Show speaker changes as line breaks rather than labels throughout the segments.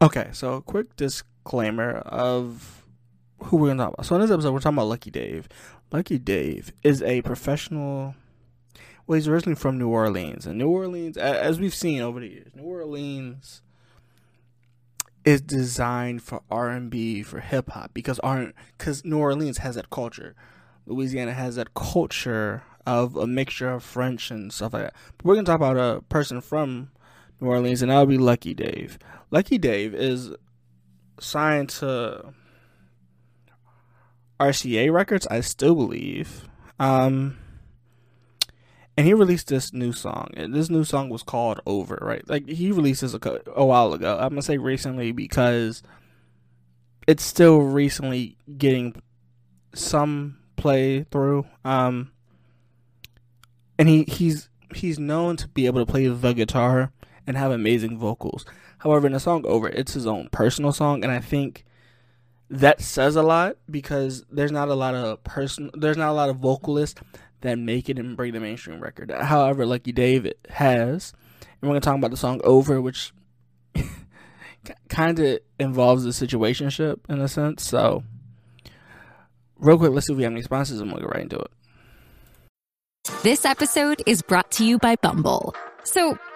Okay, so quick disclaimer of who we're gonna talk about. So in this episode, we're talking about Lucky Dave. Lucky Dave is a professional. Well, he's originally from New Orleans, and New Orleans, as we've seen over the years, New Orleans is designed for R and B, for hip hop, because R because New Orleans has that culture. Louisiana has that culture of a mixture of French and stuff like that. But we're gonna talk about a person from New Orleans, and that'll be Lucky Dave. Lucky Dave is signed to RCA Records, I still believe. Um, and he released this new song, and this new song was called "Over." Right, like he released this a, a while ago. I'm gonna say recently because it's still recently getting some play through. Um, and he he's he's known to be able to play the guitar and have amazing vocals. However, in the song "Over," it's his own personal song, and I think that says a lot because there's not a lot of person, there's not a lot of vocalists that make it and bring the mainstream record. However, Lucky David has, and we're gonna talk about the song "Over," which kind of involves the situationship in a sense. So, real quick, let's see if we have any sponsors, and we'll get right into it.
This episode is brought to you by Bumble. So,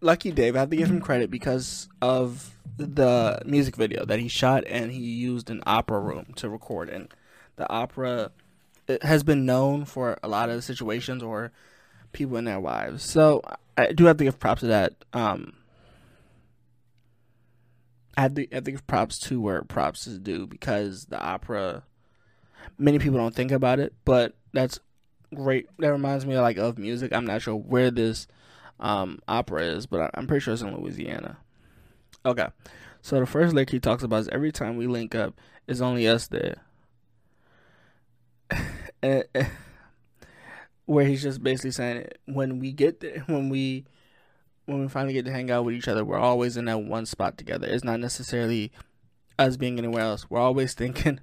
Lucky Dave. I have to give him credit because of the music video that he shot, and he used an opera room to record. And the opera it has been known for a lot of situations or people and their wives. So I do have to give props to that. Um, I have to, I have to give props to where props is due because the opera. Many people don't think about it, but that's great. That reminds me of, like of music. I'm not sure where this um, opera is, but I'm pretty sure it's in Louisiana. Okay, so the first lick he talks about is every time we link up, it's only us there. Where he's just basically saying when we get there, when we when we finally get to hang out with each other, we're always in that one spot together. It's not necessarily us being anywhere else. We're always thinking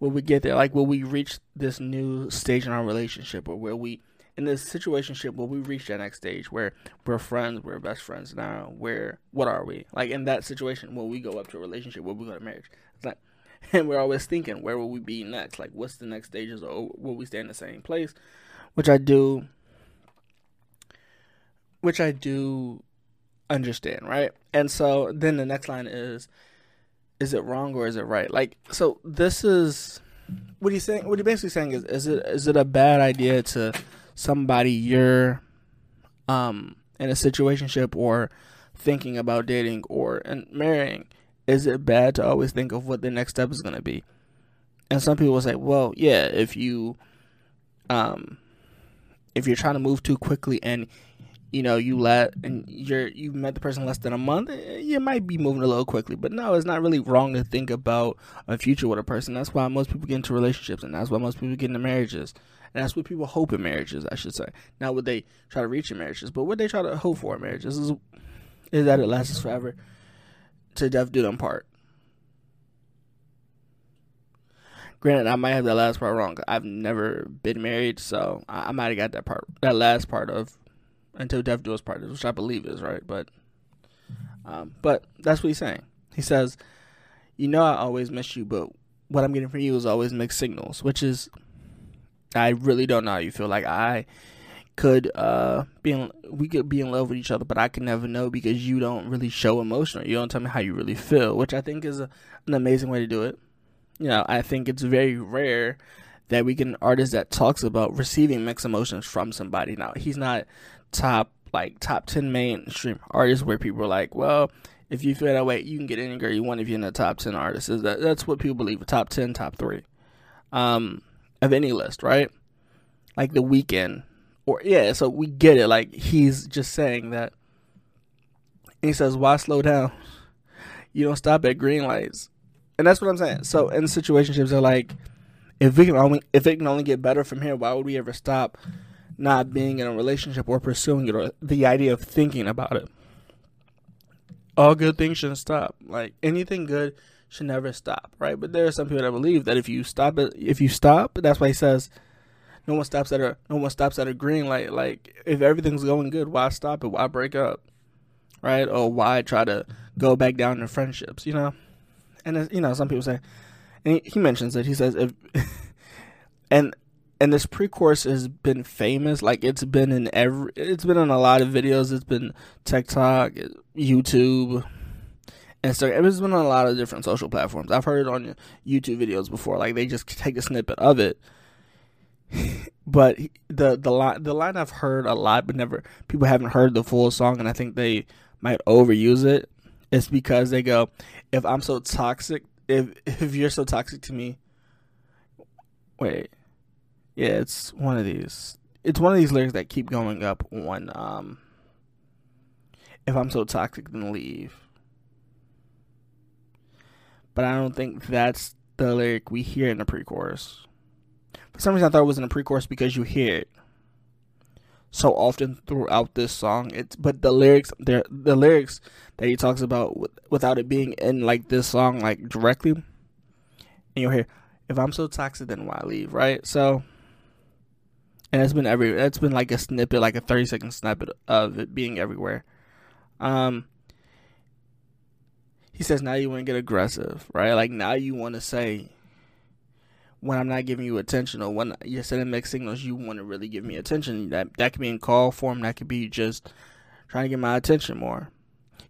will we get there? Like, will we reach this new stage in our relationship, or will we, in this situationship, will we reach that next stage where we're friends, we're best friends now? Where, what are we? Like in that situation, will we go up to a relationship? Will we go to marriage? It's like, and we're always thinking, where will we be next? Like, what's the next stages, or will we stay in the same place? Which I do, which I do understand, right? And so then the next line is is it wrong or is it right? Like, so this is what he's saying. What he's basically saying is, is it is it a bad idea to somebody you're um in a situationship or thinking about dating or and marrying? Is it bad to always think of what the next step is going to be? And some people say, well, yeah, if you um if you're trying to move too quickly and you know you let and you're you've met the person less than a month eh, you might be moving a little quickly. But no it's not really wrong to think about a future with a person. That's why most people get into relationships and that's why most people get into marriages. And that's what people hope in marriages i should say. Not what they try to reach in marriages but what they try to hope for in marriages is is that it lasts forever to death do them part. Granted i might have that last part wrong. I've never been married so i, I might have got that part that last part of until death do us part, which I believe is right. But, um, but that's what he's saying. He says, "You know, I always miss you, but what I'm getting from you is always mixed signals, which is, I really don't know how you feel. Like I could uh be in, we could be in love with each other, but I can never know because you don't really show emotion. you don't tell me how you really feel, which I think is a, an amazing way to do it. You know, I think it's very rare." That we get an artist that talks about receiving mixed emotions from somebody. Now he's not top like top 10 mainstream artists where people are like, well, if you feel that way, you can get any girl you want if you're in the top 10 artists. That that's what people believe, top 10, top 3. Um of any list, right? Like the Weeknd or yeah, so we get it like he's just saying that he says, "Why slow down? you don't stop at green lights, and that's what I'm saying. So in situationships, they're like, if we can only if it can only get better from here, why would we ever stop not being in a relationship or pursuing it or the idea of thinking about it? All good things shouldn't stop. Like anything good should never stop, right? But there are some people that believe that if you stop it, if you stop, that's why he says no one stops at a no one stops at a green light. Like if everything's going good, why stop it? Why break up, right? Or why try to go back down to friendships? You know, and you know some people say, and he, mentions it. He says if and and this pre-chorus has been famous. Like it's been in every, it's been in a lot of videos. It's been TikTok, YouTube, Instagram. It's been on a lot of different social platforms. I've heard it on YouTube videos before. Like they just take a snippet of it. but the the line the line I've heard a lot, but never people haven't heard the full song, and I think they might overuse it. It's because they go, "If I'm so toxic, if if you're so toxic to me, wait, yeah, it's one of these. It's one of these lyrics that keep going up on um. If I'm so toxic, then leave but I don't think that's the lyric we hear in the pre-chorus. For some reason, I thought it was in the pre-chorus because you hear it so often throughout this song. It's but the lyrics, the the lyrics that he talks about without it being in like this song like directly, and you'll hear, "If I'm so toxic, then why leave?" Right? So, and it's been every, it's been like a snippet, like a thirty second snippet of it being everywhere. Um, he says now you want to get aggressive, right? Like now you want to say when I'm not giving you attention or when you're sending mixed signals, you want to really give me attention. That that could be in call form. That could be just trying to get my attention more.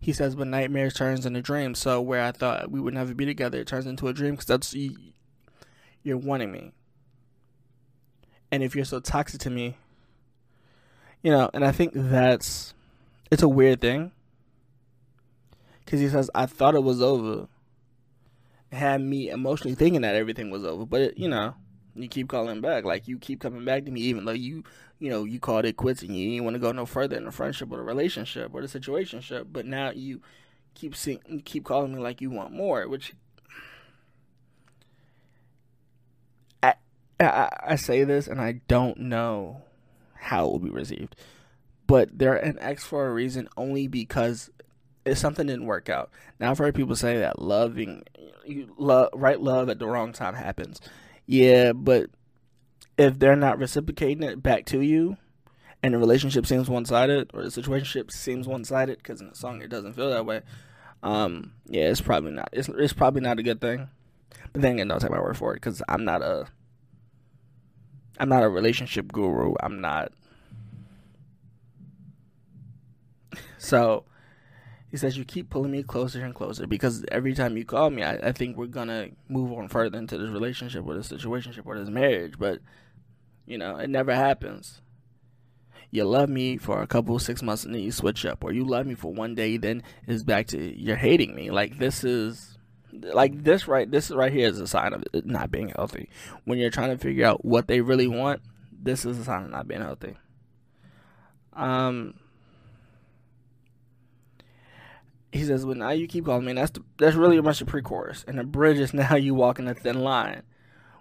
He says, but nightmares turns into dreams. So where I thought we would never be together, it turns into a dream because that's you're wanting me. And if you're so toxic to me, you know, and I think that's it's a weird thing because he says I thought it was over. Had me emotionally thinking that everything was over, but you know, you keep calling back. Like you keep coming back to me, even though you, you know, you called it quits and you didn't want to go no further in a friendship or a relationship or the situationship. But now you keep seeing, keep calling me like you want more, which I, I, I say this and I don't know how it will be received, but they're an ex for a reason only because if something didn't work out. Now I've heard people say that loving you love right love at the wrong time happens. Yeah, but if they're not reciprocating it back to you and the relationship seems one sided or the situation seems one sided because in the song it doesn't feel that way, um, yeah, it's probably not. It's it's probably not a good thing. But then again, don't take my word for it because I'm not a I'm not a relationship guru. I'm not. So he says, You keep pulling me closer and closer because every time you call me, I, I think we're going to move on further into this relationship or this situation or this marriage. But, you know, it never happens. You love me for a couple six months and then you switch up, or you love me for one day, then it's back to you're hating me. Like, this is like this right this right here is a sign of not being healthy when you're trying to figure out what they really want this is a sign of not being healthy um he says, "Well, now you keep calling me. And that's the, that's really much a pre-chorus, and the bridge is now you walking a thin line.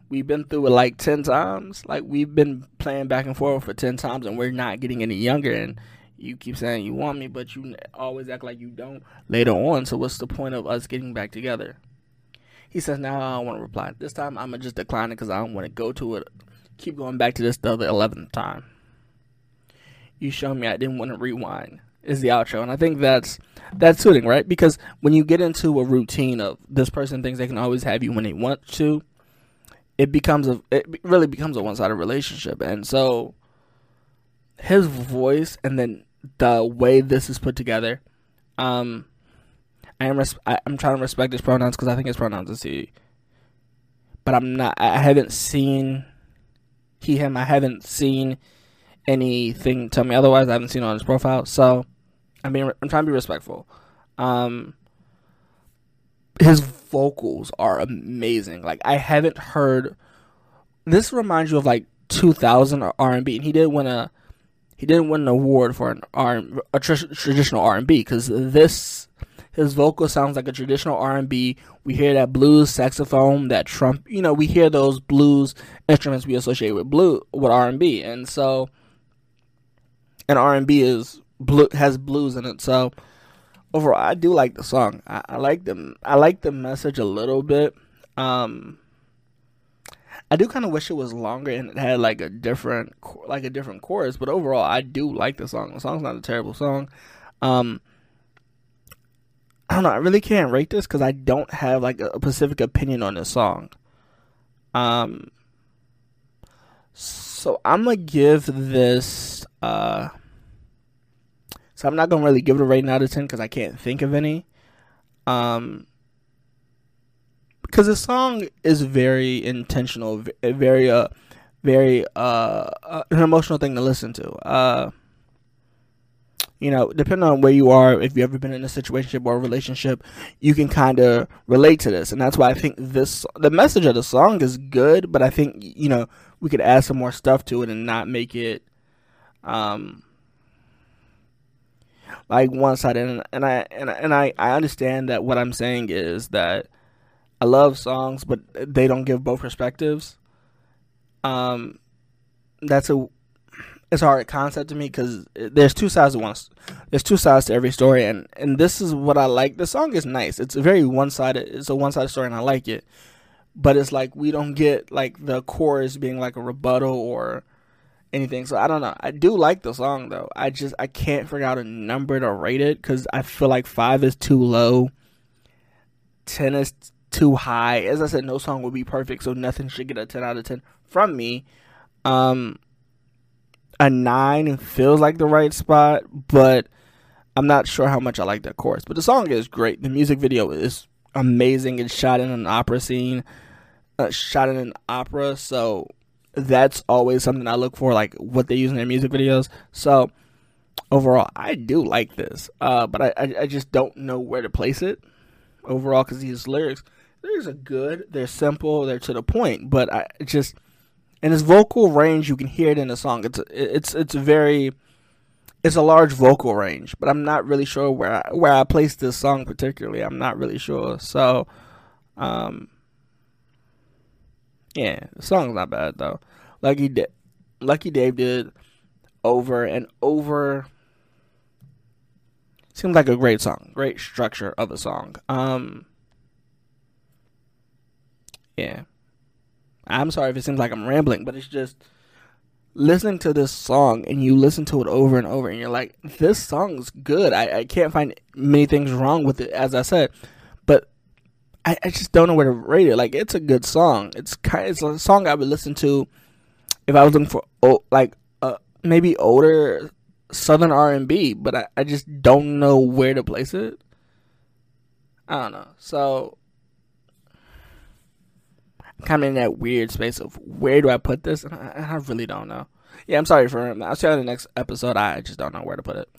We've been through it like ten times. Like we've been playing back and forth for ten times, and we're not getting any younger. And you keep saying you want me, but you always act like you don't later on. So what's the point of us getting back together?" He says, "Now I don't want to reply. This time I'm gonna just decline it because I don't want to go to it. Keep going back to this the eleventh time. You showed me I didn't want to rewind." Is the outro, and I think that's that's suiting, right? Because when you get into a routine of this person thinks they can always have you when they want to, it becomes a it really becomes a one sided relationship, and so his voice and then the way this is put together, um, I am res- I, am trying to respect his pronouns because I think his pronouns is he, but I'm not. I haven't seen he him. I haven't seen anything tell me otherwise. I haven't seen on his profile, so I mean, I'm trying to be respectful. Um, his vocals are amazing. Like I haven't heard. This reminds you of like 2000 R and he did win a he didn't win an award for an R a tr- traditional R and B because this his vocal sounds like a traditional R&B. We hear that blues saxophone, that trump, you know, we hear those blues instruments we associate with blue with R&B. And so and R&B is blue has blues in it. So overall, I do like the song. I, I like the I like the message a little bit. Um I do kind of wish it was longer and it had like a different like a different chorus, but overall I do like the song. The song's not a terrible song. Um I don't know. I really can't rate this because I don't have like a specific opinion on this song. Um, so I'm gonna give this. Uh, so I'm not gonna really give it a rating out of ten because I can't think of any. Um, because the song is very intentional, very uh, very uh, uh, an emotional thing to listen to. Uh you know, depending on where you are, if you've ever been in a situation or a relationship, you can kind of relate to this. And that's why I think this, the message of the song is good, but I think, you know, we could add some more stuff to it and not make it, um, like one sided. And, and I, and, and I, I understand that what I'm saying is that I love songs, but they don't give both perspectives. Um, that's a it's a hard concept to me because there's two sides to one. There's two sides to every story, and and this is what I like. The song is nice. It's a very one sided. It's a one sided story, and I like it. But it's like we don't get like the chorus being like a rebuttal or anything. So I don't know. I do like the song though. I just I can't figure out a number to rate it because I feel like five is too low. Ten is too high. As I said, no song would be perfect, so nothing should get a ten out of ten from me. Um, a nine feels like the right spot, but I'm not sure how much I like that chorus. But the song is great. The music video is amazing. It's shot in an opera scene, uh, shot in an opera, so that's always something I look for, like what they use in their music videos. So overall, I do like this, uh, but I, I, I just don't know where to place it overall because these lyrics lyrics are good. They're simple. They're to the point, but I just and his vocal range you can hear it in the song it's it's it's very it's a large vocal range but i'm not really sure where I, where i place this song particularly i'm not really sure so um yeah the song's not bad though. Lucky did lucky dave did over and over. Seems like a great song great structure of a song. Um yeah. I'm sorry if it seems like I'm rambling, but it's just listening to this song and you listen to it over and over and you're like, this song's good. I, I can't find many things wrong with it, as I said, I, I just don't know where to rate it. Like, it's a good song. It's kind, it's a song I would listen to if I was looking for oh, like uh, maybe older Southern R and B, but I, I just don't know where to place it. I don't know. So I'm kind of in that weird space of where do I put this? And I, I really don't know. Yeah, I'm sorry for. I'll see you in the next episode. I just don't know where to put it.